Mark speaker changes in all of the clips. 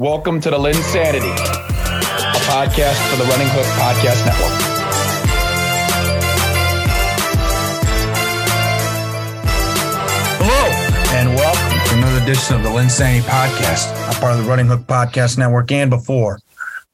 Speaker 1: Welcome to the LynnSanity, a podcast for the Running Hook Podcast Network.
Speaker 2: Hello, and welcome to another edition of the LynnSanity Podcast. I'm part of the Running Hook Podcast Network. And before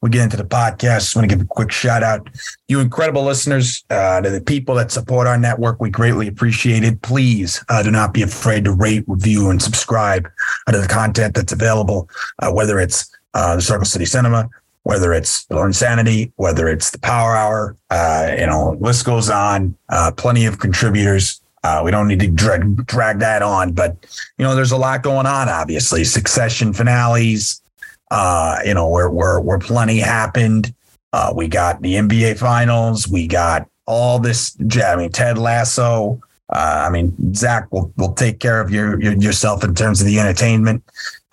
Speaker 2: we get into the podcast, just want to give a quick shout out, you incredible listeners, uh, to the people that support our network. We greatly appreciate it. Please uh, do not be afraid to rate, review, and subscribe uh, to the content that's available, uh, whether it's uh, the Circle City Cinema, whether it's Insanity, whether it's the Power Hour, uh, you know, list goes on. Plenty of contributors. Uh, we don't need to drag, drag that on, but you know, there's a lot going on. Obviously, succession finales. Uh, you know, where where where plenty happened. Uh, we got the NBA finals. We got all this. I mean, Ted Lasso. Uh, I mean, Zach will will take care of your, your yourself in terms of the entertainment,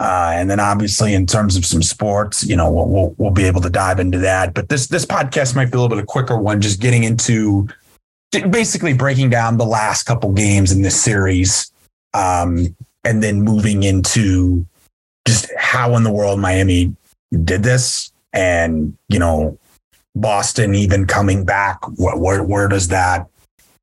Speaker 2: uh, and then obviously in terms of some sports, you know, we'll, we'll we'll be able to dive into that. But this this podcast might be a little bit a quicker one, just getting into basically breaking down the last couple games in this series, um, and then moving into just how in the world Miami did this, and you know, Boston even coming back. Where where, where does that,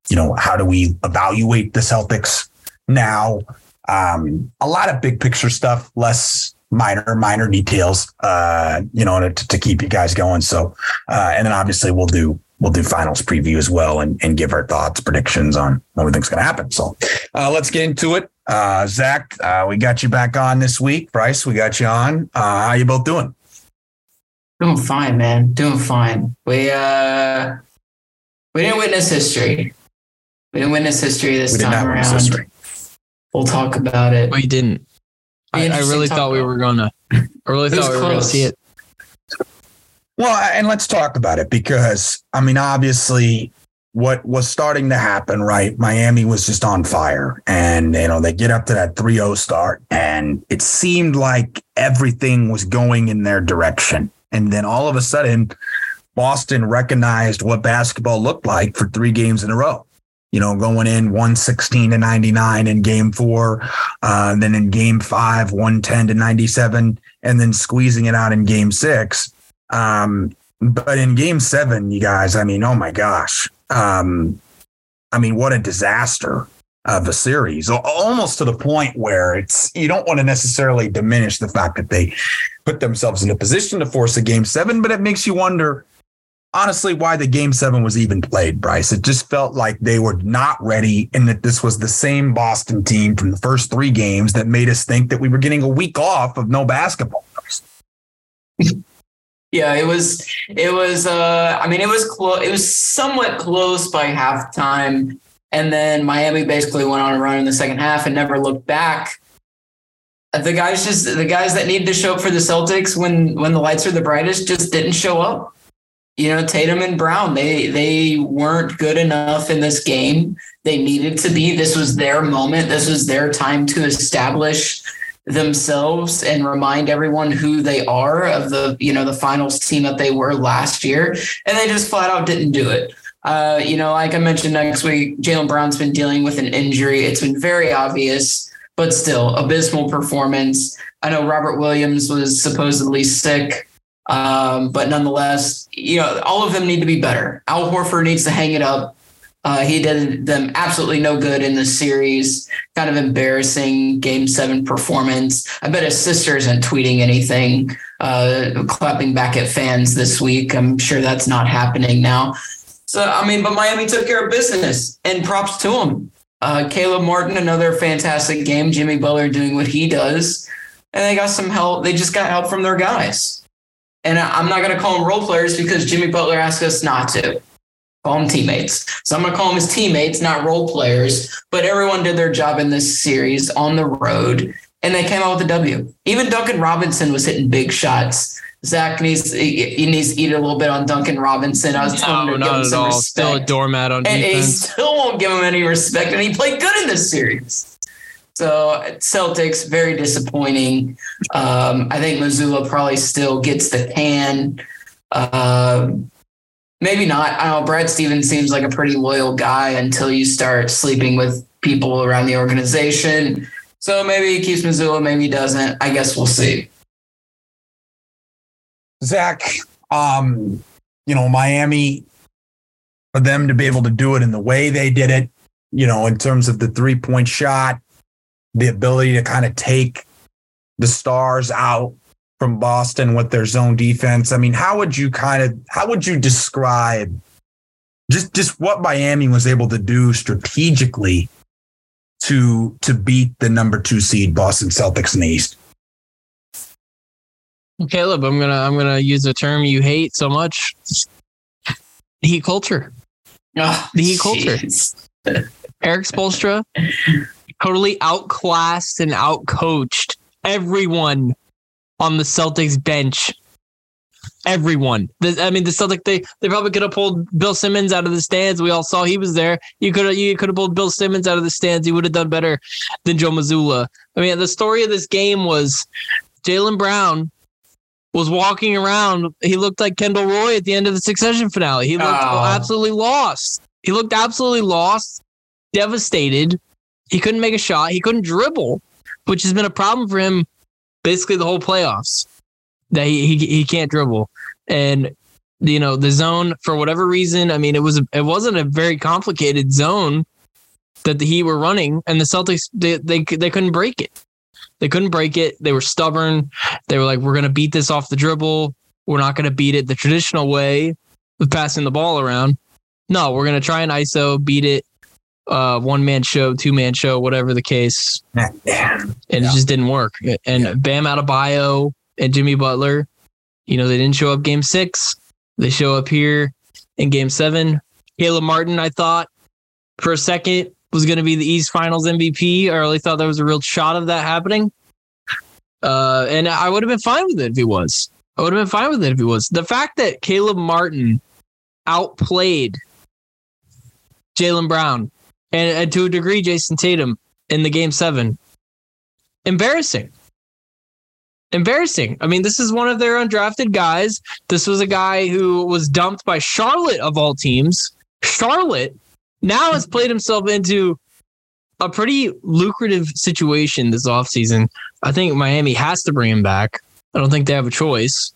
Speaker 2: you know, how do we evaluate the Celtics now? Um, a lot of big picture stuff, less minor minor details uh you know to, to keep you guys going so uh and then obviously we'll do we'll do finals preview as well and, and give our thoughts predictions on what we think's going to happen so uh let's get into it uh zach uh we got you back on this week bryce we got you on uh how you both doing
Speaker 3: Doing fine, man. Doing fine. We uh we didn't witness history. We didn't witness history this
Speaker 2: we
Speaker 3: time around.
Speaker 2: history.
Speaker 3: We'll talk about it.
Speaker 4: We didn't. I, I really thought
Speaker 3: talk
Speaker 4: we were gonna. I really thought we were gonna see it.
Speaker 2: Well, and let's talk about it because I mean, obviously, what was starting to happen, right? Miami was just on fire, and you know they get up to that 3-0 start, and it seemed like everything was going in their direction, and then all of a sudden, Boston recognized what basketball looked like for three games in a row. You know, going in 116 to 99 in game four, uh, then in game five, 110 to 97, and then squeezing it out in game six. Um, but in game seven, you guys, I mean, oh my gosh. Um, I mean, what a disaster of a series, almost to the point where it's, you don't want to necessarily diminish the fact that they put themselves in a position to force a game seven, but it makes you wonder, honestly, why the game seven was even played, Bryce. It just felt like they were not ready and that this was the same Boston team from the first three games that made us think that we were getting a week off of no basketball.
Speaker 3: Yeah, it was it was uh I mean it was close it was somewhat close by halftime. And then Miami basically went on a run in the second half and never looked back. The guys just the guys that needed to show up for the Celtics when when the lights are the brightest just didn't show up. You know, Tatum and Brown, they they weren't good enough in this game. They needed to be. This was their moment. This was their time to establish themselves and remind everyone who they are of the you know the finals team that they were last year. And they just flat out didn't do it. Uh, you know like i mentioned next week jaylen brown's been dealing with an injury. It's been very obvious but still abysmal performance. I know robert williams was supposedly sick um, but nonetheless you know all of them need to be better. Al horford needs to hang it up uh, he did them absolutely no good in the series. Kind of embarrassing game seven performance. I bet his sister isn't tweeting anything, uh, clapping back at fans this week. I'm sure that's not happening now. So, I mean, but Miami took care of business and props to him. Uh, Caleb Martin, another fantastic game. Jimmy Butler doing what he does. And they got some help. They just got help from their guys. And I'm not going to call them role players because Jimmy Butler asked us not to call them teammates. So I'm going to call them his teammates, not role players. But everyone did their job in this series on the road, and they came out with a W. Even Duncan Robinson was hitting big shots. Zach needs he needs to eat a little bit on Duncan Robinson. I was telling
Speaker 4: No,
Speaker 3: him to give him some
Speaker 4: all.
Speaker 3: respect.
Speaker 4: Still a doormat on
Speaker 3: and he still won't give him any respect. And he played good in this series. So Celtics very disappointing. Um, I think Mazzulla probably still gets the can. Um, maybe not. I don't know. Brad Stevens seems like a pretty loyal guy until you start sleeping with people around the organization. So maybe he keeps Mazzulla, maybe he doesn't. I guess we'll see.
Speaker 2: Zach, um, you know, Miami, for them to be able to do it in the way they did it, you know, in terms of the three point shot, the ability to kind of take the stars out from Boston with their zone defense. I mean, how would you kind of how would you describe just just what Miami was able to do strategically to to beat the number two seed Boston Celtics in the East?
Speaker 4: Caleb, I'm gonna I'm gonna use a term you hate so much. Heat culture.
Speaker 3: Oh,
Speaker 4: The Heat culture.
Speaker 3: Ah,
Speaker 4: Erik Spoelstra totally outclassed and outcoached everyone on the Celtics bench. Everyone. The, I mean, the Celtics they they probably could have pulled Bill Simmons out of the stands. We all saw he was there. You could have you could have pulled Bill Simmons out of the stands. He would have done better than Joe Mazzulla. I mean, the story of this game was Jaylen Brown was walking around. He looked like Kendall Roy at the end of the Succession finale. He looked
Speaker 3: Oh.
Speaker 4: absolutely lost. He looked absolutely lost, devastated. He couldn't make a shot. He couldn't dribble, which has been a problem for him basically the whole playoffs. That he he, he can't dribble, and you know the zone for whatever reason. I mean, it was it wasn't a very complicated zone that the Heat were running, and the Celtics they they they couldn't break it. They couldn't break it. They were stubborn. They were like, "We're gonna beat this off the dribble. We're not gonna beat it the traditional way with passing the ball around. No, we're gonna try an ISO, beat it, uh, one man show, two man show, whatever the case, and it just didn't work. And
Speaker 2: Yeah.
Speaker 4: Bam Adebayo and Jimmy Butler, you know, they didn't show up game six. They show up here in game seven. Caleb Martin, I thought for a second was going to be the East Finals MVP. I really thought there was a real shot of that happening. Uh, and I would have been fine with it if he was. I would have been fine with it if he was. The fact that Caleb Martin outplayed Jaylen Brown and, and to a degree Jayson Tatum in the game seven, embarrassing. Embarrassing. I mean, this is one of their undrafted guys. This was a guy who was dumped by Charlotte of all teams. Charlotte now has played himself into a pretty lucrative situation this offseason. I think Miami has to bring him back. I don't think they have a choice.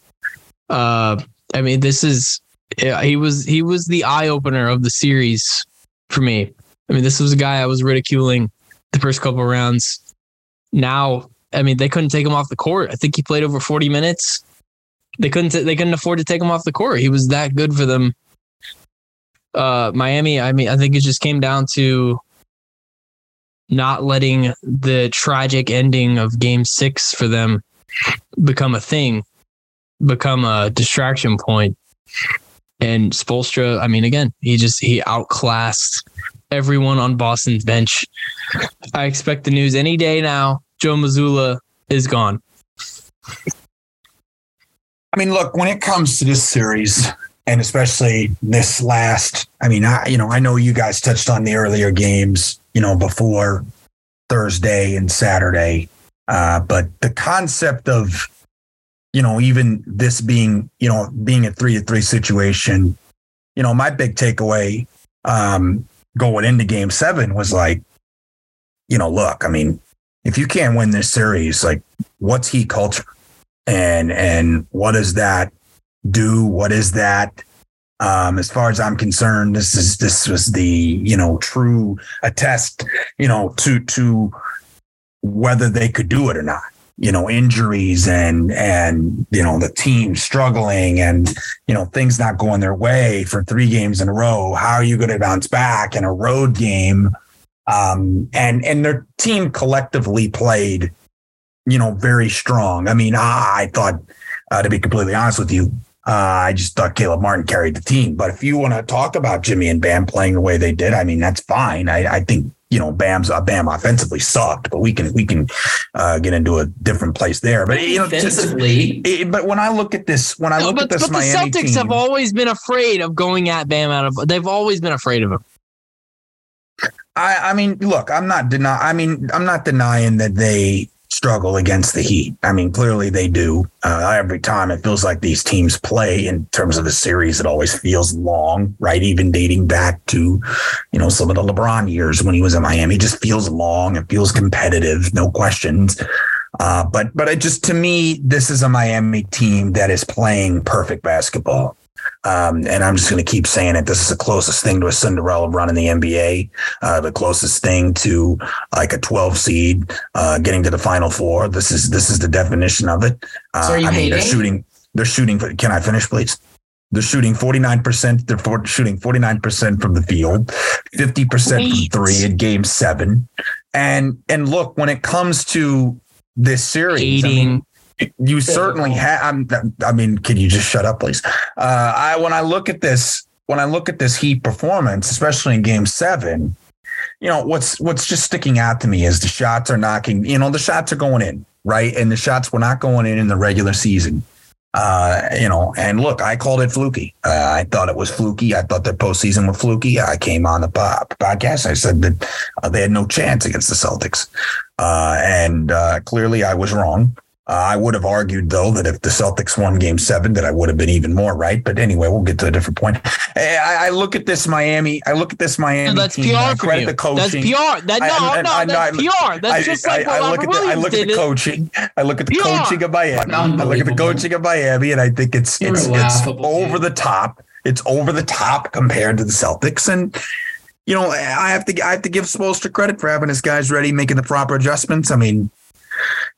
Speaker 4: Uh, I mean, this is he was he was the eye opener of the series for me. I mean, this was a guy I was ridiculing the first couple rounds. Now, I mean, they couldn't take him off the court. I think he played over 40 minutes. They couldn't they couldn't afford to take him off the court. He was that good for them. Uh, Miami, I mean, I think it just came down to not letting the tragic ending of game six for them become a thing, become a distraction point. And Spoelstra, I mean, again, he just he outclassed everyone on Boston's bench. I expect the news any day now. Joe Mazzulla is gone.
Speaker 2: I mean, look, when it comes to this series, and especially this last, I mean, I you know, I know you guys touched on the earlier games, you know, before Thursday and Saturday, uh, but the concept of, you know, even this being, you know, being a three to three situation, you know, my big takeaway um, going into Game Seven was like, you know, look, I mean, if you can't win this series, like, what's he culture? and and what does that do? What is that? Um as far as i'm concerned this is this was the you know true attest you know to to whether they could do it or not you know injuries and and you know the team struggling and you know things not going their way for three games in a row how are you going to bounce back in a road game um and and their team collectively played you know, very strong. I mean, I, I thought, uh, to be completely honest with you, uh, I just thought Caleb Martin carried the team. But if you want to talk about Jimmy and Bam playing the way they did, I mean, that's fine. I, I think you know Bam's uh, Bam offensively sucked, but we can we can uh, get into a different place there. But you know, just, it- but when I look at this, when I
Speaker 4: No,
Speaker 2: look
Speaker 4: but,
Speaker 2: at this
Speaker 4: but the Celtics
Speaker 2: team,
Speaker 4: have always been afraid of going at Bam out of. They've always been afraid of him.
Speaker 2: I, I mean, look, I'm not denying. I mean, I'm not denying that they struggle against the Heat. I mean, clearly they do. Uh, every time it feels like these teams play in terms of the series, it always feels long, right? Even dating back to, you know, some of the LeBron years when he was in Miami, it just feels long. It feels competitive, no questions. Uh, but but it just to me, this is a Miami team that is playing perfect basketball. Um, and I'm just going to keep saying it. This is the closest thing to a Cinderella run in the NBA, uh, the closest thing to like a 12 seed uh, getting to the Final Four. This is this is the definition of it. Uh,
Speaker 3: So are you
Speaker 2: I mean, they're shooting. They're shooting. For, can I finish, please? They're shooting 49%. They're for, shooting 49% from the field, 50% from three in game seven. And and look, when it comes to this series, I mean,
Speaker 4: Hating.
Speaker 2: You certainly have. I'm, mean, can you just shut up, please? Uh, I when I look at this, when I look at this Heat performance, especially in Game Seven, you know what's what's just sticking out to me is the shots are knocking. You know, the shots are going in, right, and the shots were not going in in the regular season. Uh, you know, and look, I called it fluky. Uh, I thought it was fluky. I thought their postseason was fluky. I came on the po- podcast. I said that uh, they had no chance against the Celtics, uh, and uh, clearly I was wrong. Uh, I would have argued, though, that if the Celtics won Game Seven, that I would have been even more right. But anyway, we'll get to a different point. I, I look at this Miami. I look at this Miami.
Speaker 4: No, that's
Speaker 2: team, and I
Speaker 4: PR for you.
Speaker 2: the coaching.
Speaker 4: That's PR. That,
Speaker 2: I-
Speaker 4: no,
Speaker 2: I-
Speaker 4: no,
Speaker 2: I-
Speaker 4: that's
Speaker 2: I-
Speaker 4: PR. That's
Speaker 2: I,
Speaker 4: just like
Speaker 2: I,
Speaker 4: what
Speaker 2: I look
Speaker 4: Robert
Speaker 2: at the, I look at the coaching. I look at the
Speaker 4: PR.
Speaker 2: coaching of Miami. I look at the coaching of Miami, and I think it's
Speaker 3: You're
Speaker 2: it's it's over the top. It's over the top compared to the Celtics, and you know I have to I have to give Spoelstra credit for having his guys ready, making the proper adjustments. I mean,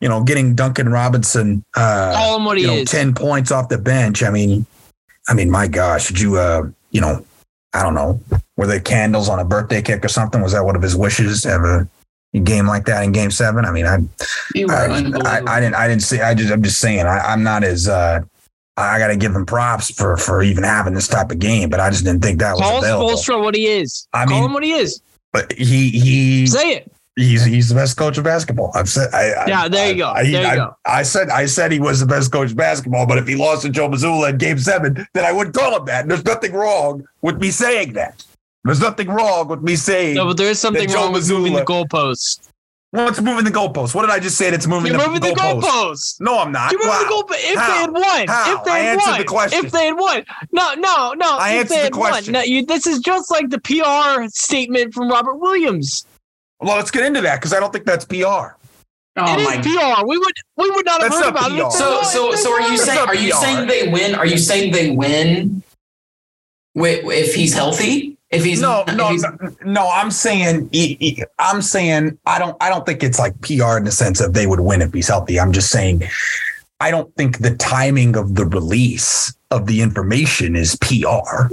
Speaker 2: you know, getting Duncan Robinson, uh,
Speaker 4: Call him what he
Speaker 2: you know,
Speaker 4: is.
Speaker 2: ten points off the bench. I mean, I mean, my gosh, did you, uh, you know, I don't know, were there candles on a birthday cake or something? Was that one of his wishes? to Have a game like that in Game Seven? I mean, I, I. I, I didn't, I didn't see. I just, I'm just saying, I, I'm not as. uh I got to give him props for for even having this type of game, but I just didn't think that was available.
Speaker 4: Spoelstra what he is.
Speaker 2: I
Speaker 4: Call
Speaker 2: mean-
Speaker 4: him what he is.
Speaker 2: But he he
Speaker 4: Say it.
Speaker 2: He's he's the best coach of basketball. I've said. I, I-
Speaker 4: Yeah, there you go.
Speaker 2: I,
Speaker 4: There you
Speaker 2: I,
Speaker 4: go.
Speaker 2: I said I said he was the best coach of basketball, but if he lost to Joe Mazzulla in Game Seven, then I wouldn't call him that. And there's nothing wrong with me saying that. There's nothing wrong with me saying
Speaker 4: No, but there is something wrong with moving the goalposts.
Speaker 2: what's moving the goalposts. What did I just say? That's moving
Speaker 4: You're
Speaker 2: the,
Speaker 4: moving the
Speaker 2: goalposts.
Speaker 4: goalposts.
Speaker 2: No, I'm not.
Speaker 4: You're moving
Speaker 2: Wow.
Speaker 4: the goalposts. If
Speaker 2: How?
Speaker 4: they had won,
Speaker 2: How?
Speaker 4: if they
Speaker 2: I
Speaker 4: had
Speaker 2: answered
Speaker 4: won,
Speaker 2: the question.
Speaker 4: if they had won, no, no, no.
Speaker 2: I
Speaker 4: if
Speaker 2: answered the
Speaker 4: had won.
Speaker 2: question.
Speaker 4: No, you, this is just like the PR statement from Robert Williams.
Speaker 2: Well, let's get into that because I don't think that's PR.
Speaker 3: oh
Speaker 4: it
Speaker 3: my
Speaker 4: is PR. We would we would not have
Speaker 2: That's
Speaker 4: heard
Speaker 2: not
Speaker 4: about it.
Speaker 2: PR.
Speaker 4: if they
Speaker 3: So so so are you
Speaker 4: won.
Speaker 3: saying are you
Speaker 2: PR.
Speaker 3: saying they win? Are you saying they win if he's healthy? If he's
Speaker 2: No,
Speaker 3: if
Speaker 2: no,
Speaker 3: he's-
Speaker 2: no, no. I'm saying, I'm saying, I don't, I don't think it's like PR in the sense of they would win if he's healthy. I'm just saying, I don't think the timing of the release of the information is PR.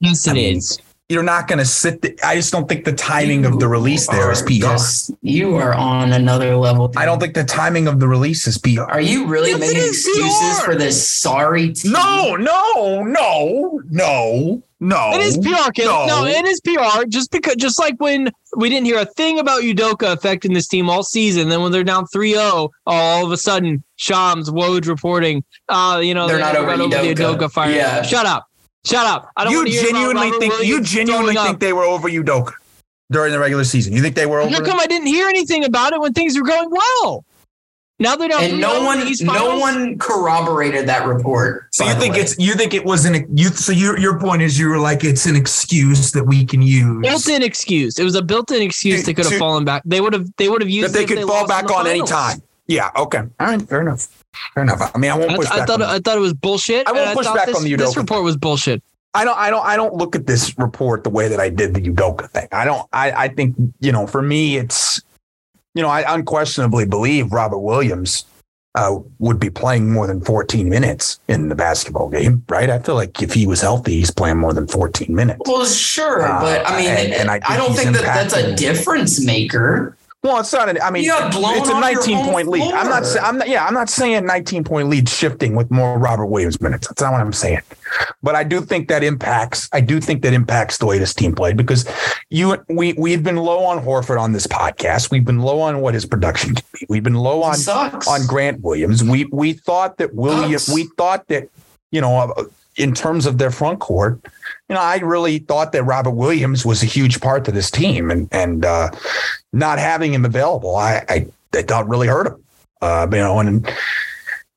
Speaker 4: Yes,
Speaker 2: I mean,
Speaker 4: is.
Speaker 2: You're not going to sit. The, I just don't think the timing of the release there is
Speaker 3: are
Speaker 2: PR.
Speaker 3: just- you are on another level. dude.
Speaker 2: I don't think the timing of the release is PR.
Speaker 3: Are you really
Speaker 4: Yes,
Speaker 3: making excuses
Speaker 4: PR.
Speaker 3: for this sorry team?
Speaker 2: No, no, no, no, no.
Speaker 4: It is PR, Caleb. No.
Speaker 2: no.
Speaker 4: it is PR. Just because, just like when we didn't hear a thing about Udoka affecting this team all season, then when they're down 3-0, all of a sudden, Shams, Woj reporting, uh, you know,
Speaker 3: They're
Speaker 4: they
Speaker 3: not
Speaker 4: never
Speaker 3: over
Speaker 4: got the
Speaker 3: Udoka.
Speaker 4: Udoka fire.
Speaker 3: Yeah.
Speaker 4: Shut up. Shut up. I don't
Speaker 2: You
Speaker 4: want to hear about
Speaker 2: genuinely
Speaker 4: Robert
Speaker 2: think you genuinely think
Speaker 4: up.
Speaker 2: they were over Udoka during the regular season? You think they were over?
Speaker 4: How
Speaker 2: him?
Speaker 4: come I didn't hear anything about it when things were going well? Now they're down
Speaker 3: And no one,
Speaker 4: East
Speaker 3: no one corroborated that report.
Speaker 2: So you think
Speaker 3: way.
Speaker 2: it's you think it was an you so your your point is you were like it's an excuse that we can use
Speaker 4: built-in excuse. It was a built-in excuse
Speaker 2: To-
Speaker 4: they could have fallen back. They would have. They would have
Speaker 2: that
Speaker 4: used
Speaker 2: they
Speaker 4: it
Speaker 2: could
Speaker 4: they
Speaker 2: fall back
Speaker 4: the
Speaker 2: on any time. Yeah, okay. All right, fair enough. Fair enough. I mean, I won't
Speaker 4: I,
Speaker 2: push
Speaker 4: I
Speaker 2: back.
Speaker 4: thought
Speaker 2: on
Speaker 4: I thought it was bullshit.
Speaker 2: I won't
Speaker 4: and
Speaker 2: push
Speaker 4: thought
Speaker 2: back
Speaker 4: this,
Speaker 2: on the
Speaker 4: This
Speaker 2: Udoka
Speaker 4: report was bullshit.
Speaker 2: I don't I don't I don't look at this report the way that I did the Udoka thing. I don't I I think, you know, for me it's you know, I unquestionably believe Robert Williams uh, would be playing more than 14 minutes in the basketball game, right? I feel like if he was healthy, he's playing more than 14 minutes.
Speaker 3: Well, sure,
Speaker 2: Uh,
Speaker 3: but I mean,
Speaker 2: and- and I
Speaker 3: I, don't think that that's a difference maker.
Speaker 2: Well, it's not. An, I mean,
Speaker 3: You got blown
Speaker 2: it's a 19 point lead. I'm not.
Speaker 3: floor.
Speaker 2: I'm not. Yeah, I'm not saying 19 point lead shifting with more Robert Williams minutes. That's not what I'm saying. But I do think that impacts. I do think that impacts the way this team played because you we we've been low on Horford on this podcast. We've been low on what his production can be. We've been low on on Grant Williams. We we thought that William.
Speaker 3: Sucks.
Speaker 2: We thought that you know. uh, In terms of their front court, you know, I really thought that Robert Williams was a huge part to this team, and and uh, not having him available, I I, I thought really hurt him. Uh, you know, and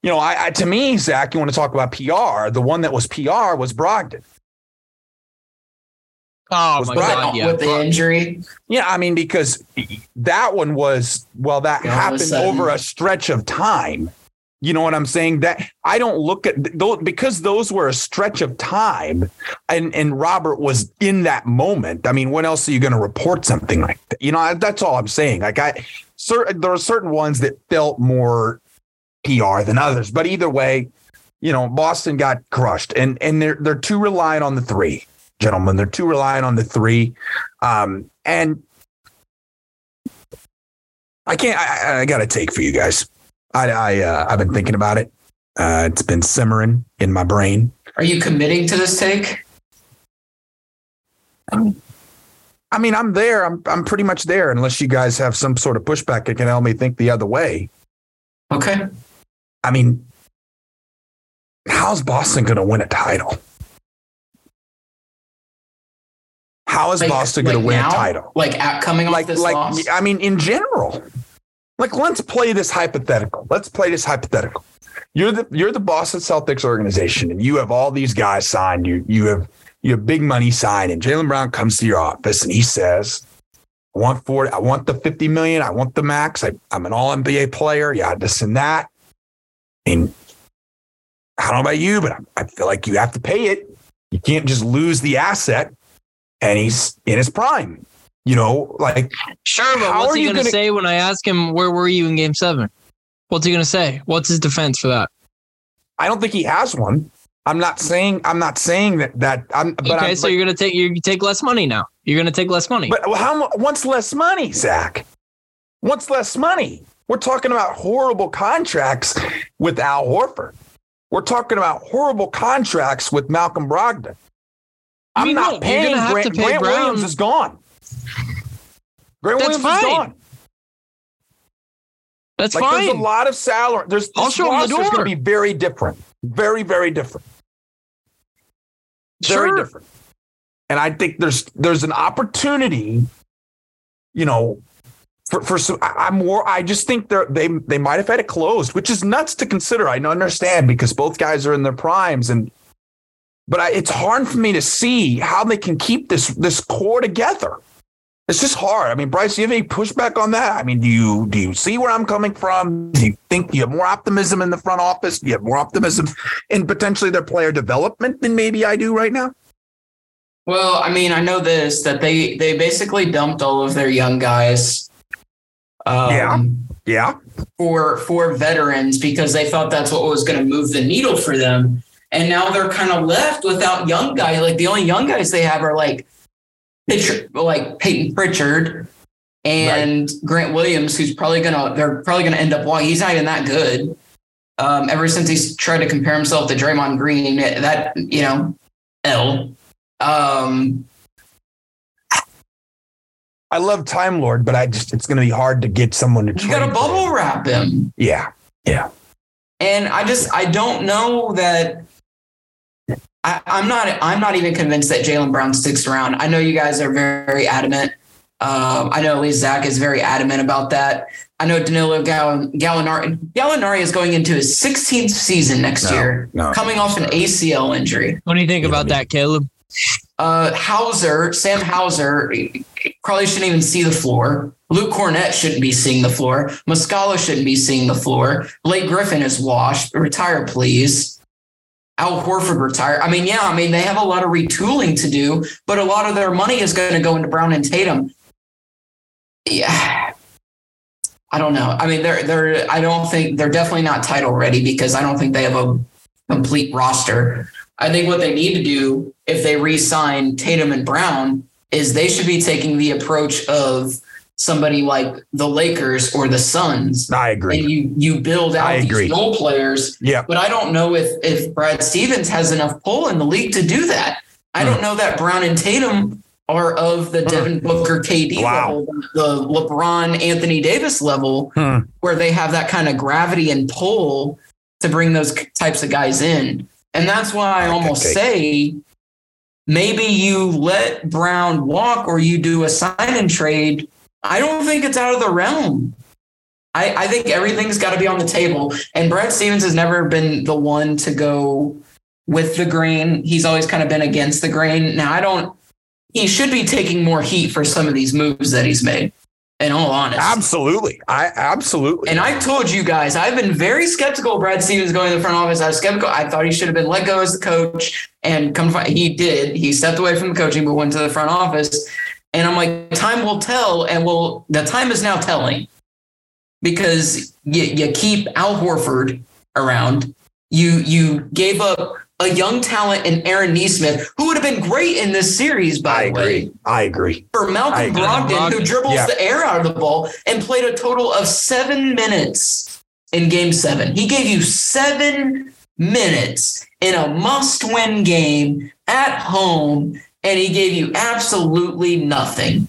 Speaker 2: you know, I, I to me, Zach, you want to talk about PR? The one that was PR was Brogdon.
Speaker 4: Oh
Speaker 2: Was
Speaker 4: my
Speaker 2: Brian
Speaker 4: god, yeah.
Speaker 3: with the injury.
Speaker 2: Yeah, I mean, because that one was well, that
Speaker 3: Yeah, all of a
Speaker 2: happened over a stretch of time. You know what I'm saying? That I don't look at those because those were a stretch of time, and and Robert was in that moment. I mean, when else are you going to report something like that? You know, that's all I'm saying. Like I, certain there are certain ones that felt more PR than others, but either way, you know, Boston got crushed, and and they're they're too reliant on the three, gentlemen. They're too reliant on the three, um, and I can't. I, I- got a take for you guys. I, I uh, I've been thinking about it. Uh, it's been simmering in my brain.
Speaker 3: Are you committing to this take?
Speaker 2: I mean, I'm there. I'm I'm pretty much there. Unless you guys have some sort of pushback that can help me think the other way.
Speaker 3: Okay.
Speaker 2: I mean, how's Boston going to win a title? How is
Speaker 3: Like-
Speaker 2: Boston going
Speaker 3: like
Speaker 2: to win
Speaker 3: now?
Speaker 2: a title?
Speaker 3: Like at coming off
Speaker 2: like
Speaker 3: this
Speaker 2: like
Speaker 3: loss?
Speaker 2: I mean in general. Like let's play this hypothetical. Let's play this hypothetical. You're the you're the Boston Celtics organization and you have all these guys signed. You you have you have big money signed and Jaylen Brown comes to your office and he says, I want 40, I want the 50 million, I want the max. I, I'm an all NBA player, yeah, this and that. And I don't know about you, but I feel like you have to pay it. You can't just lose the asset and he's in his prime. You know, like
Speaker 4: Sure, but what's he gonna,
Speaker 2: gonna-
Speaker 4: say when I ask him where were you in game seven? What's he gonna say? What's his defense for that?
Speaker 2: I don't think he has one. I'm not saying I'm not saying that that I'm but
Speaker 4: okay,
Speaker 2: I'm,
Speaker 4: so you're gonna take you take less money now. You're gonna take less money.
Speaker 2: but, how what's less money, Zach? What's less money? We're talking about horrible contracts with Al Horford. We're talking about horrible contracts with Malcolm Brogdon.
Speaker 4: I
Speaker 2: I'm
Speaker 4: mean,
Speaker 2: not
Speaker 4: look,
Speaker 2: paying Grant.
Speaker 4: to pay
Speaker 2: Grant
Speaker 4: Brown.
Speaker 2: Williams is gone. Grant
Speaker 4: That's
Speaker 2: Williams is
Speaker 4: fine.
Speaker 2: gone.
Speaker 4: That's
Speaker 2: Like
Speaker 4: fine.
Speaker 2: there's a lot of salary. There's this
Speaker 4: show him the
Speaker 2: roster's
Speaker 4: door.
Speaker 2: going to be very different. Very very different. very
Speaker 4: Sure.
Speaker 2: different. And I think there's there's an opportunity, you know, for for some. I'm more. I just think they they they might have had it closed, which is nuts to consider. I understand because both guys are in their primes, and but I, it's hard for me to see how they can keep this this core together. It's just hard. I mean, Bryce, do you have any pushback on that? I mean, do you do you see where I'm coming from? Do you think you have more optimism in the front office? Do you have more optimism in potentially their player development than maybe I do right now?
Speaker 3: Well, I mean, I know this that they they basically dumped all of their young guys. Um,
Speaker 2: Yeah. Yeah.
Speaker 3: For for veterans because they thought that's what was going to move the needle for them, and now they're kind of left without young guys. Like the only young guys they have are like Pitcher, like Payton Pritchard and Grant Williams, who's probably gonna they're probably gonna end up walking. He's not even that good. Um, ever since he's tried to compare himself to Draymond Green, that you know, L. Um,
Speaker 2: I love Time Lord, but I just it's going to be hard to get someone to
Speaker 3: you got to bubble wrap him.
Speaker 2: Yeah, yeah.
Speaker 3: And I just I don't know that I, I'm not I'm not even convinced that Jaylen Brown sticks around. I know you guys are very, very adamant. Um, I know at least Zach is very adamant about that. I know Danilo Gall- Gallinari Gallinari is going into his 16th season next
Speaker 2: No,
Speaker 3: year,
Speaker 2: no.
Speaker 3: coming off an ACL injury.
Speaker 4: what do you think about that, Caleb?
Speaker 3: Uh, Hauser, Sam Hauser, probably shouldn't even see the floor. Luke Kornet shouldn't be seeing the floor. Muscala shouldn't be seeing the floor. Blake Griffin is washed. Retire, please. Al Horford retire. I mean, yeah, I mean, they have a lot of retooling to do, but a lot of their money is going to go into Brown and Tatum. Yeah. I don't know. I mean, they're they're I don't think they're definitely not title ready because I don't think they have a complete roster. I think what they need to do if they re-sign Tatum and Brown is they should be taking the approach of somebody like the Lakers or the Suns.
Speaker 2: I agree.
Speaker 3: And you you build out
Speaker 2: I agree.
Speaker 3: these role players.
Speaker 2: Yeah.
Speaker 3: But I don't know if if Brad Stevens has enough pull in the league to do that. I
Speaker 2: Hmm.
Speaker 3: don't know that Brown and Tatum are of the Devin Booker KD
Speaker 2: Wow.
Speaker 3: level, the LeBron Anthony Davis level,
Speaker 2: Hmm.
Speaker 3: where they have that kind of gravity and pull to bring those types of guys in. And that's why I
Speaker 2: that
Speaker 3: almost say maybe you let Brown walk or you do a sign and trade. I don't think it's out of the realm. I, I think everything's got to be on the table. And Brad Stevens has never been the one to go with the grain. He's always kind of been against the grain. Now, I don't he should be taking more heat for some of these moves that he's made. In all honesty,
Speaker 2: Absolutely. I absolutely.
Speaker 3: and I told you guys, I've been very skeptical of Brad Stevens going to the front office. I was skeptical. I thought he should have been let go as the coach, and come. He did. He stepped away from the coaching, but went to the front office. And I'm like, time will tell, and well, the time is now telling because you, you keep Al Horford around. You you gave up a young talent in Aaron Nesmith, who would have been great in this series, by
Speaker 2: I
Speaker 3: the way
Speaker 2: agree. I agree.
Speaker 3: for Malcolm
Speaker 2: agree.
Speaker 3: Brogdon, who dribbles
Speaker 2: Yeah.
Speaker 3: the air out of the ball and played a total of seven minutes in game seven. He gave you seven minutes in a must win game at home, and he gave you absolutely nothing.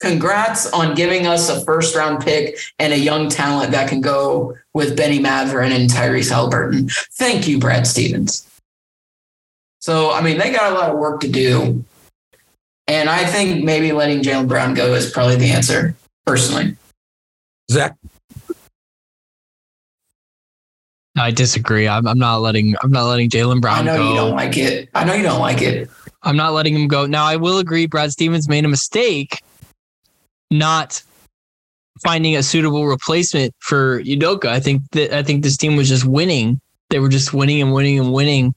Speaker 3: Congrats on giving us a first round pick and a young talent that can go with Benny Mathurin and Tyrese Halliburton. Thank you, Brad Stevens. So, I mean, they got a lot of work to do. And I think maybe letting Jaylen Brown go is probably the answer, personally.
Speaker 2: Zach.
Speaker 4: I disagree. I'm, I'm not letting I'm not letting
Speaker 3: Jaylen
Speaker 4: Brown.
Speaker 3: I know
Speaker 4: go.
Speaker 3: you don't like it. I know you don't like it.
Speaker 4: I'm not letting him go. Now I will agree Brad Stevens made a mistake not finding a suitable replacement for Udoka. I think that I think this team was just winning. They were just winning and winning and winning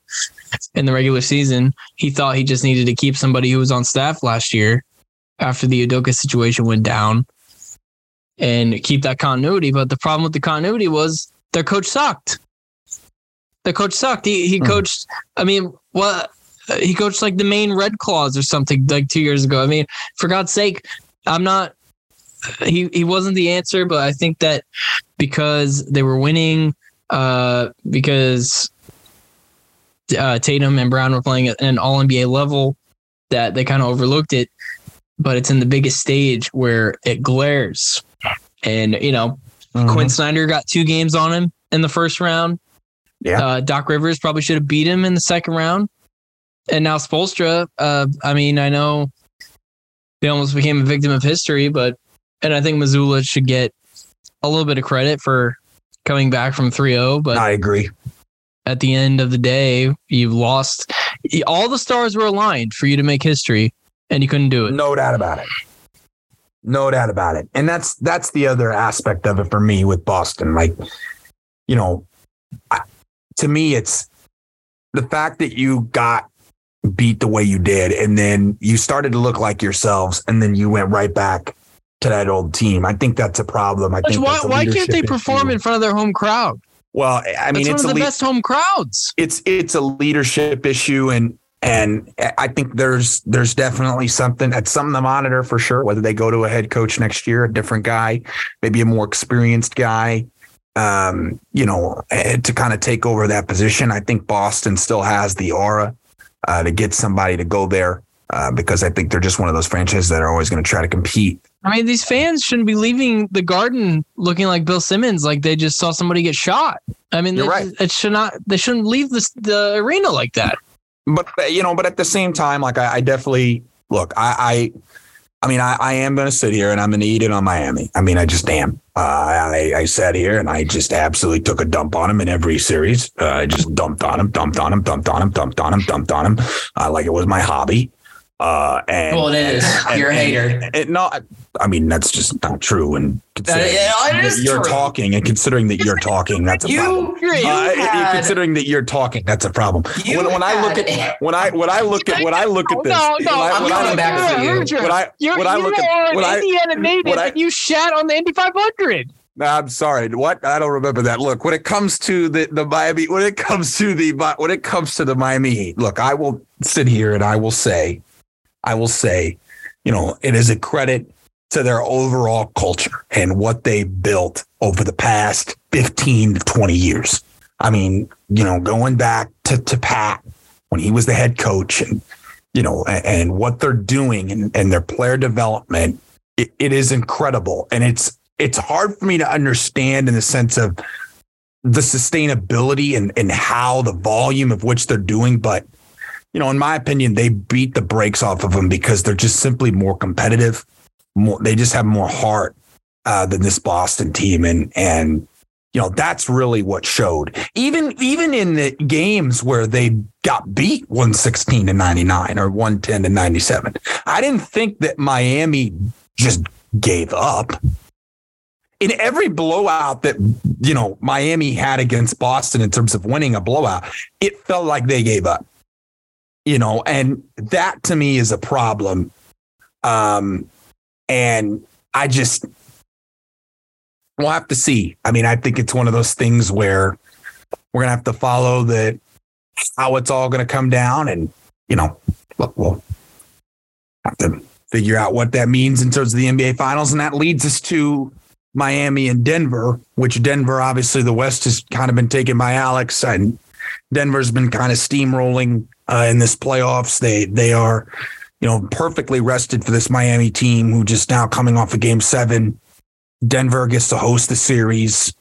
Speaker 4: in the regular season. He thought he just needed to keep somebody who was on staff last year after the Udoka situation went down and keep that continuity. But the problem with the continuity was their coach sucked. The coach sucked. He he
Speaker 2: Hmm.
Speaker 4: coached. I mean, what he coached like the Maine Red Claws or something like two years ago. I mean, for God's sake, I'm not. He he wasn't the answer, but I think that because they were winning, uh, because uh, Tatum and Brown were playing at an All NBA level, that they kind of overlooked it. But it's in the biggest stage where it glares, and you know
Speaker 2: Mm-hmm.
Speaker 4: Quin Snyder got two games on him in the first round.
Speaker 2: Yeah.
Speaker 4: Uh, Doc Rivers probably should have beat him in the second round. And now Spoelstra, uh, I mean, I know they almost became a victim of history, but and I think Mazzulla should get a little bit of credit for coming back from 3-0, but
Speaker 2: I agree.
Speaker 4: at the end of the day, you've lost all the stars were aligned for you to make history and you couldn't do it.
Speaker 2: No doubt about it. No doubt about it. And that's that's the other aspect of it for me with Boston. Like, you know, I, to me, it's the fact that you got beat the way you did, and then you started to look like yourselves, and then you went right back to that old team. I think that's a problem. I think
Speaker 4: why why can't they perform
Speaker 2: issue.
Speaker 4: in front of their home crowd?
Speaker 2: Well, I mean,
Speaker 4: That's
Speaker 2: it's
Speaker 4: one of the
Speaker 2: le-
Speaker 4: best home crowds.
Speaker 2: it's it's a leadership issue and and I think there's there's definitely something that's something to monitor for sure. Whether they go to a head coach next year, a different guy, maybe a more experienced guy, um, you know, eh, to kind of take over that position. I think Boston still has the aura uh, to get somebody to go there uh, because I think they're just one of those franchises that are always going to try to compete.
Speaker 4: I mean, these fans shouldn't be leaving the garden looking like Bill Simmons, like they just saw somebody get shot. I mean,
Speaker 2: You're right.
Speaker 4: it should not. They shouldn't leave this the arena like that.
Speaker 2: but uh, you know, but at the same time, like I, I definitely look, I, I, I mean, I, I am going to sit here and I'm going to eat it on Miami. I mean, I just am. Uh, I, I sat here and I just absolutely took a dump on him in every series. Uh, I just dumped on him, dumped on him, dumped on him, dumped on him, dumped on him, uh, like it was my hobby. Uh, and
Speaker 3: Well, it is.
Speaker 2: and-
Speaker 3: You're a
Speaker 2: and-
Speaker 3: hater.
Speaker 2: It, no, I- I mean that's just not true. And considering
Speaker 3: yeah, it is
Speaker 2: that you're
Speaker 3: true.
Speaker 2: talking, and considering that you're talking, that's a problem.
Speaker 3: You, you
Speaker 2: Uh,
Speaker 3: had,
Speaker 2: considering that you're talking, that's a problem. when, when I look at when I when I look at when I look at this,
Speaker 4: No, no,
Speaker 2: I,
Speaker 3: I'm coming back
Speaker 2: at
Speaker 3: you.
Speaker 2: this, when I
Speaker 4: You're,
Speaker 2: when I look at when
Speaker 4: an
Speaker 2: I
Speaker 4: Indiana native,
Speaker 2: when I-
Speaker 4: and you shat on the Indy 500.
Speaker 2: I'm sorry, what I don't remember that. Look, when it comes to the the Miami, when it comes to the when it comes to the Miami Heat, look, I will sit here and I will say, I will say, you know, it is a credit to their overall culture and what they built over the past 15 to 20 years. I mean, you know, going back to, to Pat when he was the head coach and, you know, and, and what they're doing and, and their player development, it, it is incredible. And it's, it's hard for me to understand in the sense of the sustainability and, and how the volume of which they're doing. But, you know, in my opinion, they beat the brakes off of them because they're just simply more competitive. More, they just have more heart uh, than this Boston team. And, and you know, that's really what showed. Even even in the games where they got beat 116 to 99 or 110 to 97. I didn't think that Miami just gave up. In every blowout that you know Miami had against Boston in terms of winning a blowout, it felt like they gave up. You know, and that to me is a problem. Um, and I just we'll have to see. I mean, I think it's one of those things where we're gonna have to follow the how it's all gonna come down, and you know, we'll have to figure out what that means in terms of the NBA Finals, and that leads us to Miami and Denver, which Denver obviously the West has kind of been taken by Alex, and Denver's been kind of steamrolling uh, in this playoffs. They they are, you know, perfectly rested for this Miami team who just now coming off a of game seven Denver gets to host the series.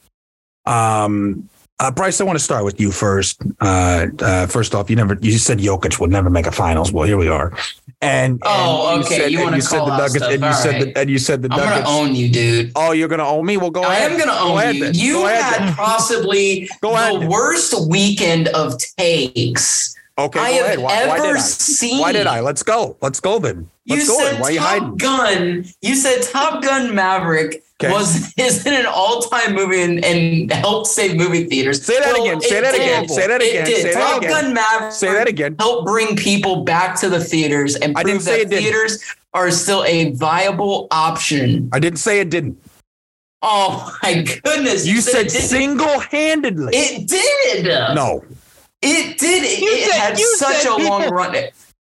Speaker 2: Um, uh, Bryce, I want to start with you first. Uh, uh, first off, you never you said Jokic would never make a finals. Well, here we are. And,
Speaker 3: oh,
Speaker 2: and
Speaker 3: okay, you, want to call
Speaker 2: the
Speaker 3: Nuggets,
Speaker 2: and you said right. the, and you said the
Speaker 3: I'm
Speaker 2: Nuggets.
Speaker 3: I'm gonna own you, dude.
Speaker 2: Oh, you're gonna own me? Well, go
Speaker 3: I
Speaker 2: ahead.
Speaker 3: I am gonna own you. You go had ahead. possibly go the ahead. worst weekend of takes.
Speaker 2: Okay,
Speaker 3: I
Speaker 2: go ahead. Why, why, did I?
Speaker 3: Seen.
Speaker 2: Why did I? Let's go. Let's go then. Let's
Speaker 3: you
Speaker 2: go
Speaker 3: said
Speaker 2: then. Why
Speaker 3: Top
Speaker 2: you hiding?
Speaker 3: Gun. You said Top Gun Maverick Okay. was is in an all time movie and, and, helped save movie theaters.
Speaker 2: Say that well, again. Say that again. Say that again. Say that
Speaker 3: Top
Speaker 2: again.
Speaker 3: Gun Maverick.
Speaker 2: Say that again.
Speaker 3: Help bring people back to the theaters and prove I didn't say that theaters didn't. are still a viable option.
Speaker 2: I didn't say it didn't.
Speaker 3: Oh my goodness!
Speaker 2: You, you said, said single handedly.
Speaker 3: It did.
Speaker 2: No.
Speaker 3: It did. It, it said, had such a long run.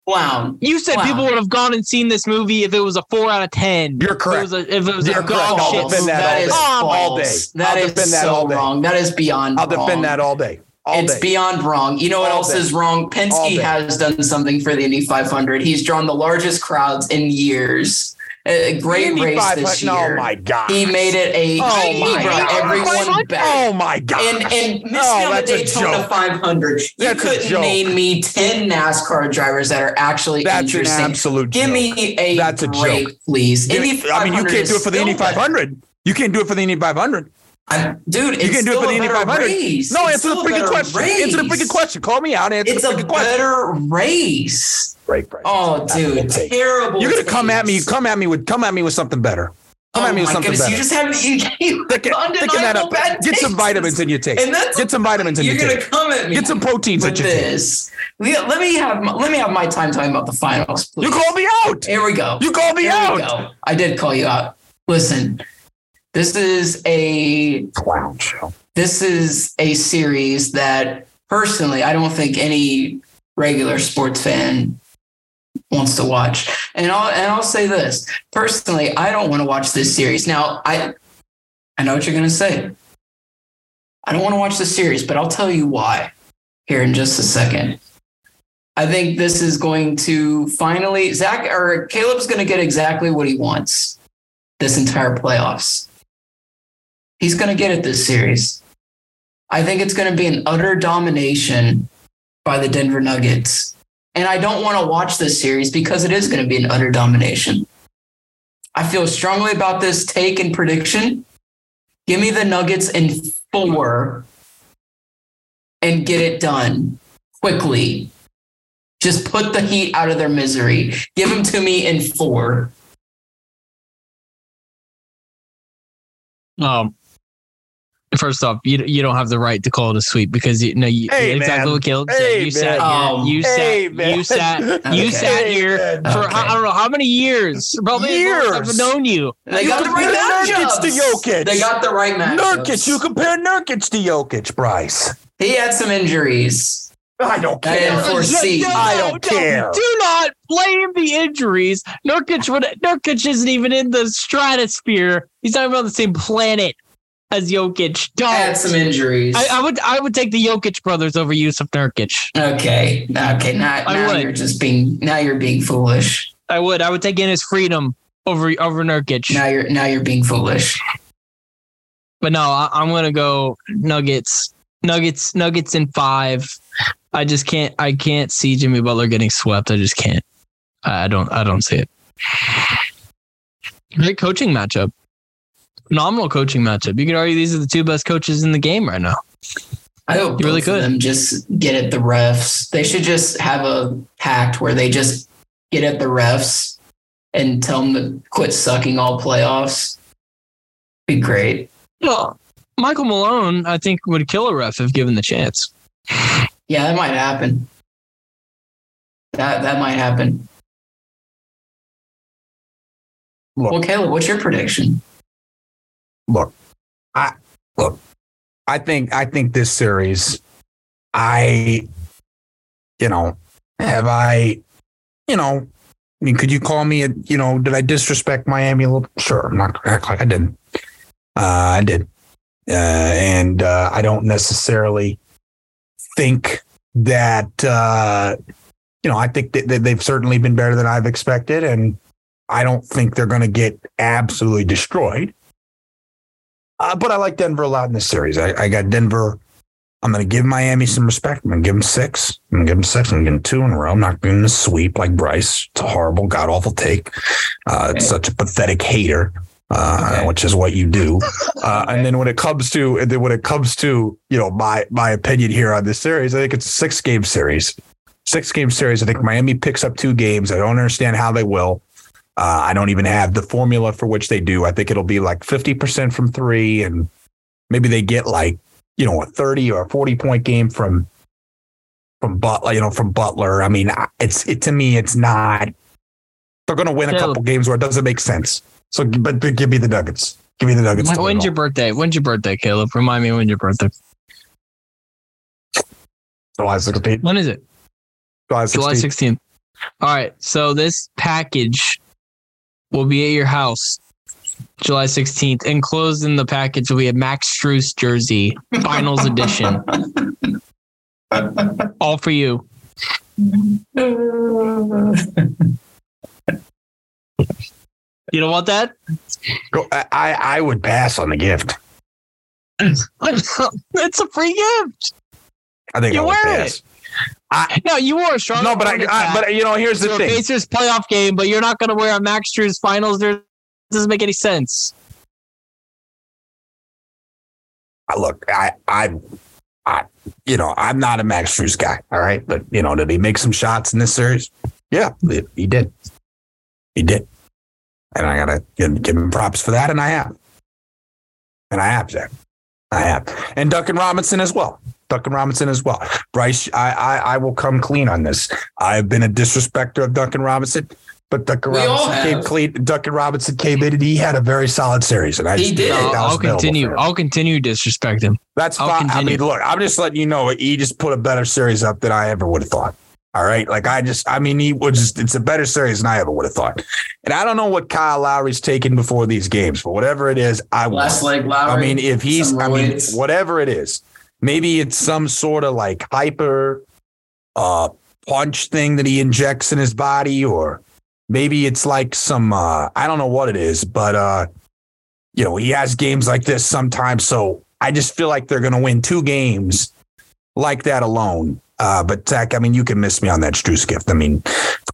Speaker 3: Clown.
Speaker 4: You said
Speaker 3: Clown.
Speaker 4: people would have gone and seen this movie if it was a four out of ten.
Speaker 2: You're correct.
Speaker 4: If it was a, if it was
Speaker 2: You're
Speaker 4: a
Speaker 2: correct. I'll
Speaker 4: shit.
Speaker 2: defend that,
Speaker 3: that
Speaker 2: all,
Speaker 3: day.
Speaker 2: all day.
Speaker 3: That
Speaker 2: I'll
Speaker 3: is
Speaker 2: defend that
Speaker 3: so
Speaker 2: all day.
Speaker 3: wrong. That is beyond.
Speaker 2: I'll defend
Speaker 3: wrong.
Speaker 2: that all day. All
Speaker 3: it's
Speaker 2: day.
Speaker 3: beyond wrong. You know what
Speaker 2: all
Speaker 3: else
Speaker 2: day.
Speaker 3: is wrong? Penske has done something for the Indy 500. He's drawn the largest crowds in years. A great race this oh, year.
Speaker 2: Oh my god!
Speaker 3: He made it a.
Speaker 2: Oh
Speaker 3: he
Speaker 2: my
Speaker 3: brought
Speaker 2: god!
Speaker 3: everyone oh, back.
Speaker 2: Oh my god!
Speaker 3: And and missing
Speaker 2: oh,
Speaker 3: on the
Speaker 2: that's a
Speaker 3: Daytona
Speaker 2: joke.
Speaker 3: 500. You
Speaker 2: That's
Speaker 3: couldn't name me ten NASCAR drivers that are actually
Speaker 2: That's an
Speaker 3: interesting.
Speaker 2: absolute
Speaker 3: Give
Speaker 2: joke.
Speaker 3: me a
Speaker 2: That's a
Speaker 3: break,
Speaker 2: joke.
Speaker 3: please.
Speaker 2: Give
Speaker 3: Indy
Speaker 2: me- I mean, you can't do it for the Indy
Speaker 3: still better.
Speaker 2: 500. You can't do it for the Indy 500.
Speaker 3: I, dude, it's
Speaker 2: You can do it
Speaker 3: still
Speaker 2: for the
Speaker 3: a
Speaker 2: Indy 500.
Speaker 3: race.
Speaker 2: No,
Speaker 3: It's
Speaker 2: answer the freaking
Speaker 3: better
Speaker 2: question. Answer the freaking question. Call me out. Answer
Speaker 3: It's
Speaker 2: the
Speaker 3: a
Speaker 2: freaking question.
Speaker 3: better race.
Speaker 2: Break, break.
Speaker 3: Oh, dude, terrible.
Speaker 2: You're gonna come at me.
Speaker 3: takes.
Speaker 2: Come at me with. Come at me with something better. Come
Speaker 3: oh
Speaker 2: at me with something
Speaker 3: goodness,
Speaker 2: better.
Speaker 3: You just have you, you
Speaker 2: Thicken, thicken that up.
Speaker 3: undeniable bad
Speaker 2: Get some vitamins in your take.
Speaker 3: And that's
Speaker 2: Get some vitamins in your take.
Speaker 3: You're gonna come at me.
Speaker 2: Get some proteins in
Speaker 3: with
Speaker 2: your take.
Speaker 3: this. Let let me have my, let me have my time talking about the finals. Please.
Speaker 2: You called me out.
Speaker 3: Here we go.
Speaker 2: You called me
Speaker 3: Here
Speaker 2: out.
Speaker 3: we go. I did call you out. Listen, this is a
Speaker 2: Clown show.
Speaker 3: this is a series that personally I don't think any regular sports fan wants to watch. And I'll and I'll say this. Personally, I don't want to watch this series. Now, I I know what you're gonna say. I don't want to watch the series, but I'll tell you why here in just a second. I think this is going to finally Zach or Caleb's gonna get exactly what he wants this entire playoffs. He's gonna get it this series. I think it's going to be an utter domination by the Denver Nuggets. And I don't want to watch this series because it is going to be an utter domination. I feel strongly about this take and prediction. Give me the Nuggets in four and get it done quickly. Just put the Heat out of their misery. Give them to me in four.
Speaker 4: Um, first off, you you don't have the right to call it a sweep because you know you,
Speaker 2: Hey,
Speaker 4: exactly what Caleb
Speaker 2: Hey,
Speaker 4: said. You
Speaker 2: man.
Speaker 4: sat
Speaker 3: Um,
Speaker 4: here, you
Speaker 2: hey,
Speaker 4: sat,
Speaker 2: man.
Speaker 4: you sat, you
Speaker 3: Okay.
Speaker 4: sat here
Speaker 2: Hey, man.
Speaker 4: for
Speaker 3: Okay.
Speaker 4: I don't know how many years, probably as long as
Speaker 2: Years.
Speaker 4: I've known you.
Speaker 3: They
Speaker 2: You
Speaker 3: got the right
Speaker 2: Nurkic
Speaker 3: matchups.
Speaker 2: to Jokic.
Speaker 3: They got the right matchups.
Speaker 2: Nurkic. You compare Nurkic to Jokic, Bryce.
Speaker 3: He had some injuries.
Speaker 2: I don't
Speaker 3: I
Speaker 2: care.
Speaker 3: didn't foresee.
Speaker 2: I don't care.
Speaker 4: Do not blame the injuries. Nurkic would Nurkic isn't even in the stratosphere. He's not even on the same planet as Jokic. Don't.
Speaker 3: Had some injuries.
Speaker 4: I, I would I would take the Jokic brothers over Jusuf Nurkic.
Speaker 3: Okay. Okay. Now, you're just being. Now you're being foolish.
Speaker 4: I would. I would take in his freedom over over Nurkic.
Speaker 3: Now you're. Now you're being foolish.
Speaker 4: But no, I, I'm gonna go Nuggets. Nuggets. Nuggets in five. I just can't. I can't see Jimmy Butler getting swept. I just can't. I don't. I don't see it. Great coaching matchup. Phenomenal coaching matchup. You could argue these are the two best coaches in the game right now.
Speaker 3: I hope
Speaker 4: You really could.
Speaker 3: them just get at the refs. They should just have a pact where they just get at the refs and tell them to quit sucking all playoffs. Be great.
Speaker 4: Well, Michael Malone, I think, would kill a ref if given the chance.
Speaker 3: Yeah, that might happen. That that might happen.
Speaker 2: Look.
Speaker 3: Well, Caleb, what's your prediction?
Speaker 2: Look, I look, I think I think this series, I, you know, have I, you know, I mean, could you call me a, you know, did I disrespect Miami a little? Sure, I'm not act like I didn't. Uh, I did, uh, and uh, I don't necessarily think that, uh, you know, I think that they've certainly been better than I've expected, and I don't think they're going to get absolutely destroyed. Uh, but I like Denver a lot in this series. I, I got Denver. I'm going to give Miami some respect. I'm going to give them six. I'm going to give them six. I'm going to give them two in a row. I'm not going to sweep like Bryce. It's a horrible, god awful take. Uh, it's such a pathetic hater, uh,
Speaker 3: Okay.
Speaker 2: which is what you do. Uh, and then when it comes to, and then when it comes to, you know, my my opinion here on this series, I think it's a six game series. Six game series. I think Miami picks up two games. I don't understand how they will. Uh, I don't even have the formula for which they do. I think it'll be like 50% from three, and maybe they get like, you know, a 30 or a 40 point game from from Butler, you know, from Butler. I mean, it's it to me, it's not they're gonna win a couple games where it doesn't make sense. So but, but give me the Nuggets. Give me the Nuggets. to win
Speaker 4: When's your birthday? When's your birthday, Caleb? Remind me when your birthday.
Speaker 2: July 16th.
Speaker 4: When is it?
Speaker 2: July 16th.
Speaker 4: July 16th. All right. So this package will be at your house July 16th. Enclosed in the package will be a Max Strus jersey, finals edition. All for you. You don't want that?
Speaker 2: I, I would pass on the gift.
Speaker 4: it's a free gift.
Speaker 2: I think
Speaker 4: You
Speaker 2: I would
Speaker 4: wear
Speaker 2: pass.
Speaker 4: No, you wore a strong.
Speaker 2: No, but I, I but you know, here's the thing.
Speaker 4: Pacers playoff game, but you're not going to wear a Max Strus finals. There doesn't make any sense.
Speaker 2: I- look, I, I, I, you know, I'm not a Max Strus guy. All right, but you know, did he make some shots in this series? Yeah, he, he did. He did, and I gotta give, give him props for that, and I have, and I have, Zach. I have, and Duncan Robinson as well. Duncan Robinson as well. Bryce, I, I, I will come clean on this. I've been a disrespecter of Duncan Robinson. But Duncan
Speaker 3: We
Speaker 2: Robinson came clean. Duncan Robinson came in and he had a very solid series. And I
Speaker 3: He did.
Speaker 2: didn't that
Speaker 4: I'll continue.
Speaker 2: for.
Speaker 4: I'll continue to disrespect him.
Speaker 2: That's
Speaker 4: I'll
Speaker 2: fine. I
Speaker 4: continue.
Speaker 2: mean, look, I'm just letting you know he just put a better series up than I ever would have thought. All right. Like I just, I mean, he was just, it's a better series than I ever would have thought. And I don't know what Kyle Lowry's taken before these games, but whatever it is, I
Speaker 3: Last
Speaker 2: want.
Speaker 3: leg Lowry.
Speaker 2: I mean, if he's, I mean,
Speaker 3: roids.
Speaker 2: whatever it is, maybe it's some sort of like hyper uh, punch thing that he injects in his body, or maybe it's like some, uh, I don't know what it is, but, uh, you know, he has games like this sometimes. So I just feel like they're going to win two games like that alone. Uh, but Zach, I mean, you can miss me on that Strus gift. I mean,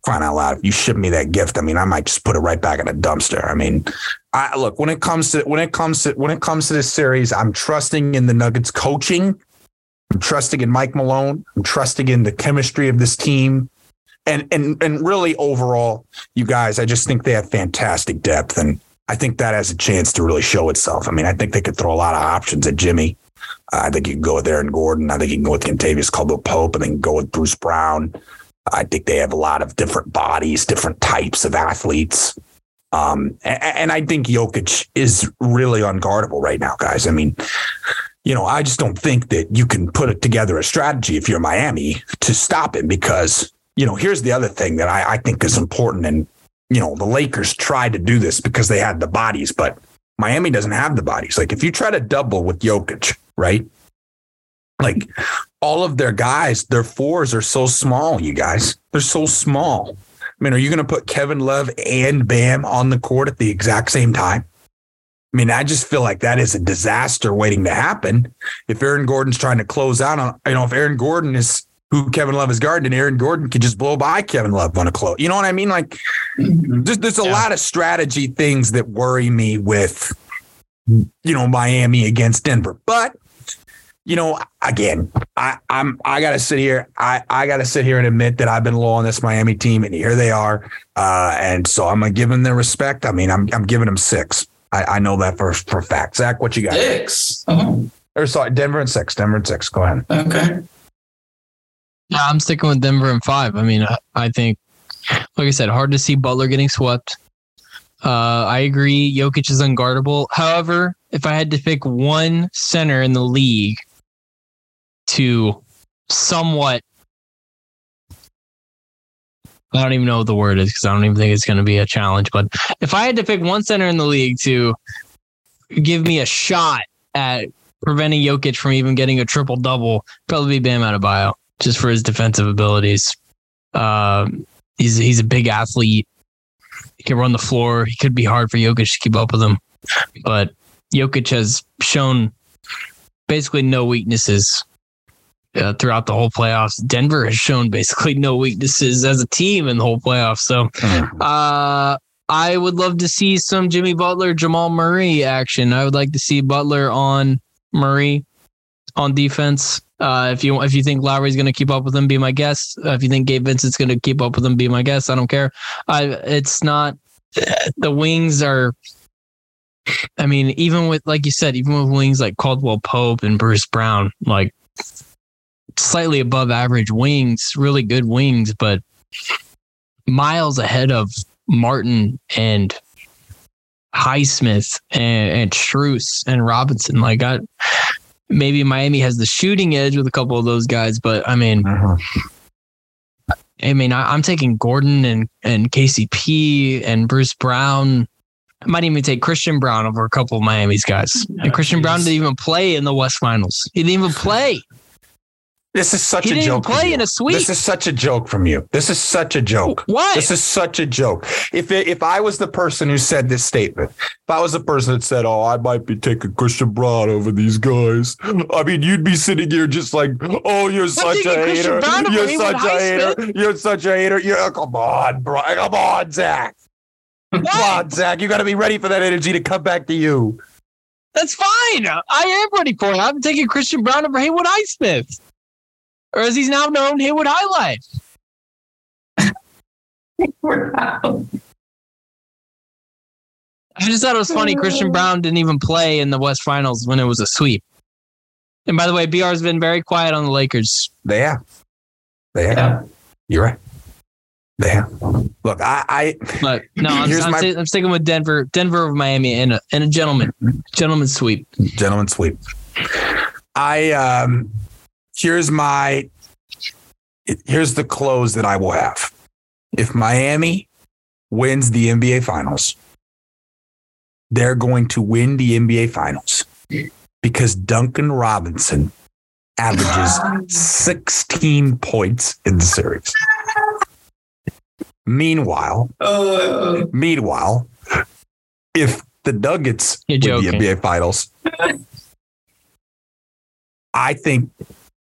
Speaker 2: crying out loud, if you ship me that gift, I mean, I might just put it right back in a dumpster. I mean, I look when it comes to when it comes to when it comes to this series, I'm trusting in the Nuggets coaching. I'm trusting in Mike Malone. I'm trusting in the chemistry of this team. And and and really overall, you guys, I just think they have fantastic depth. And I think that has a chance to really show itself. I mean, I think they could throw a lot of options at Jimmy. Uh, I think you can go with Aaron Gordon. I think you can go with Kentavious Caldwell Pope. and then go with Bruce Brown. I think they have a lot of different bodies, different types of athletes. Um, and, and I think Jokic is really unguardable right now, guys. I mean, you know, I just don't think that you can put together a strategy if you're Miami to stop him because, you know, here's the other thing that I, I think is important. And, you know, the Lakers tried to do this because they had the bodies, but Miami doesn't have the bodies. Like if you try to double with Jokic, right? Like all of their guys, their fours are so small, you guys. They're so small. I mean, are you going to put Kevin Love and Bam on the court at the exact same time? I mean, I just feel like that is a disaster waiting to happen. If Aaron Gordon's trying to close out on, you know, if Aaron Gordon is who Kevin Love is guarding, and Aaron Gordon could just blow by Kevin Love on a close. You know what I mean? Like, mm-hmm. there's, there's a
Speaker 4: Yeah.
Speaker 2: lot of strategy things that worry me with you know, Miami against Denver. But you know, again, I, I'm I gotta sit here. I, I gotta sit here and admit that I've been low on this Miami team, and here they are. Uh, and so I'm gonna give them their respect. I mean, I'm I'm giving them six. I, I know that for for fact. Zach, what you got?
Speaker 3: Six. Oh,
Speaker 2: Or sorry, Denver and six. Denver and six. Go ahead.
Speaker 3: okay.
Speaker 4: Yeah, I'm sticking with Denver and five. I mean, I, I think, like I said, hard to see Butler getting swept. Uh, I agree. Jokic is unguardable. However, if I had to pick one center in the league to somewhat, I don't even know what the word is because I don't even think it's going to be a challenge. But if I had to pick one center in the league to give me a shot at preventing Jokic from even getting a triple double, probably be Bam Adebayo just for his defensive abilities. Um, he's he's a big athlete. He can run the floor. He could be hard for Jokic to keep up with him, but Jokic has shown basically no weaknesses uh, throughout the whole playoffs. Denver has shown basically no weaknesses as a team in the whole playoffs. So uh, I would love to see some Jimmy Butler, Jamal Murray action. I would like to see Butler on Murray on defense. Uh, if you if you think Lowry's going to keep up with him, be my guest. Uh, if you think Gabe Vincent's going to keep up with him, be my guest. I don't care. I it's not the wings are. I mean, even with like you said, even with wings like Caldwell Pope and Bruce Brown, like slightly above average wings, really good wings, but miles ahead of Martin and Highsmith and, and Strus and Robinson. Like I maybe Miami has the shooting edge with a couple of those guys, but I mean I mean I, I'm taking Gordon and, and KCP and Bruce Brown. I might even take Christian Braun over a couple of Miami's guys. And Christian Braun didn't even play in the West Finals. He didn't even play.
Speaker 2: This is such
Speaker 4: He
Speaker 2: a
Speaker 4: didn't
Speaker 2: joke.
Speaker 4: play in a sweep.
Speaker 2: This is such a joke from you. This is such a joke.
Speaker 4: What?
Speaker 2: This is such a joke. If it, if I was the person who said this statement, if I was the person that said, "Oh, I might be taking Christian Braun over these guys," I mean, you'd be sitting here just like, "Oh, you're such a hater. You're such a hater. You're such a hater. You're come on, bro. Come on, Zach. Come on, Zach. You got to be ready for that energy to come back to you."
Speaker 4: That's fine. I am ready for it. I'm taking Christian Braun over Haywood Highsmith. Or as he's now known, Haywood Highlight.
Speaker 3: Wow.
Speaker 4: I just thought it was funny. Christian Braun didn't even play in the West Finals when it was a sweep. And by the way, BR's been very quiet on the Lakers.
Speaker 2: They have. They have.
Speaker 3: Yeah.
Speaker 2: You're right. They have. Look, I, I
Speaker 4: But no, I'm,
Speaker 2: Here's
Speaker 4: I'm,
Speaker 2: my-
Speaker 4: sti- I'm sticking with Denver, Denver over Miami and a, and a gentleman, gentleman sweep.
Speaker 2: gentleman sweep. I um here's my here's the close that I will have. If Miami wins the NBA finals, they're going to win the NBA finals because Duncan Robinson averages 16 points in the series. Meanwhile,
Speaker 3: Oh,
Speaker 2: meanwhile, if the Nuggets win the. NBA finals, I think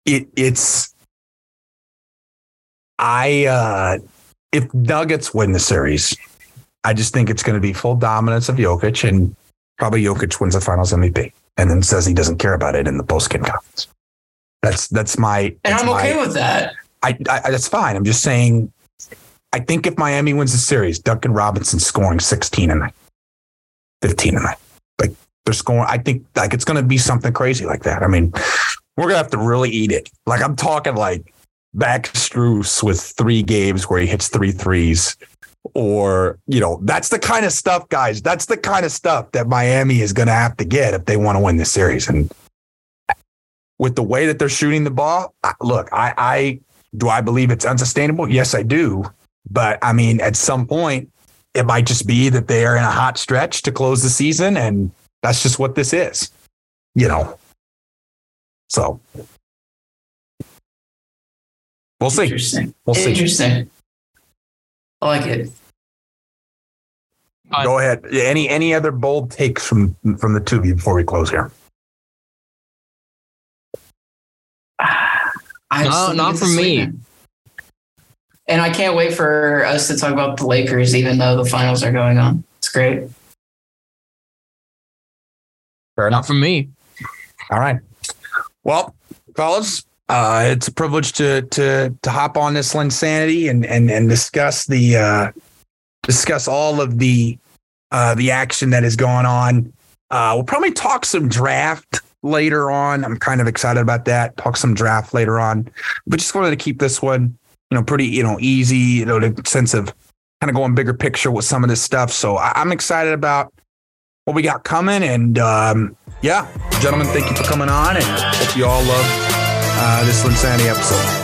Speaker 2: it it's I uh if Nuggets win the series, I just think it's going to be full dominance of Jokic and probably Jokic wins the finals MVP and then says he doesn't care about it in the post game conference. That's that's my
Speaker 3: and
Speaker 2: that's
Speaker 3: I'm okay
Speaker 2: my-
Speaker 3: with that.
Speaker 2: I, I that's fine. I'm just saying I think if Miami wins the series, Duncan Robinson scoring 16 a night, 15 a night. Like they're scoring. I think like it's gonna be something crazy like that. I mean, we're gonna have to really eat it. Like I'm talking like back with three games where he hits three threes. Or, you know, that's the kind of stuff, guys. That's the kind of stuff that Miami is going to have to get if they want to win this series. And with the way that they're shooting the ball, look, I, I do I believe it's unsustainable? Yes, I do. But I mean, at some point, it might just be that they are in a hot stretch to close the season, and that's just what this is, you know. So we'll see.
Speaker 3: Interesting.
Speaker 2: We'll see.
Speaker 3: Interesting. I like it.
Speaker 2: Go ahead. Any any other bold takes from from the two of you before we close here?
Speaker 3: I
Speaker 4: No, not
Speaker 3: get
Speaker 4: for me.
Speaker 3: And I can't wait for us to talk about the Lakers, even though the finals are going on. It's great.
Speaker 2: Fair
Speaker 4: Not
Speaker 2: enough.
Speaker 4: from me.
Speaker 2: All right. Well, fellas, uh, it's a privilege to to to hop on this LynnSanity and and and discuss the uh, discuss all of the uh, the action that is going on. Uh, we'll probably talk some draft later on. I'm kind of excited about that. Talk some draft later on, but just wanted to keep this one, you know, pretty you know easy. You know, the sense of kind of going bigger picture with some of this stuff. So I- I'm excited about what we got coming and. Um, yeah, gentlemen, thank you for coming on and hope you all love uh, this LynnSanity episode.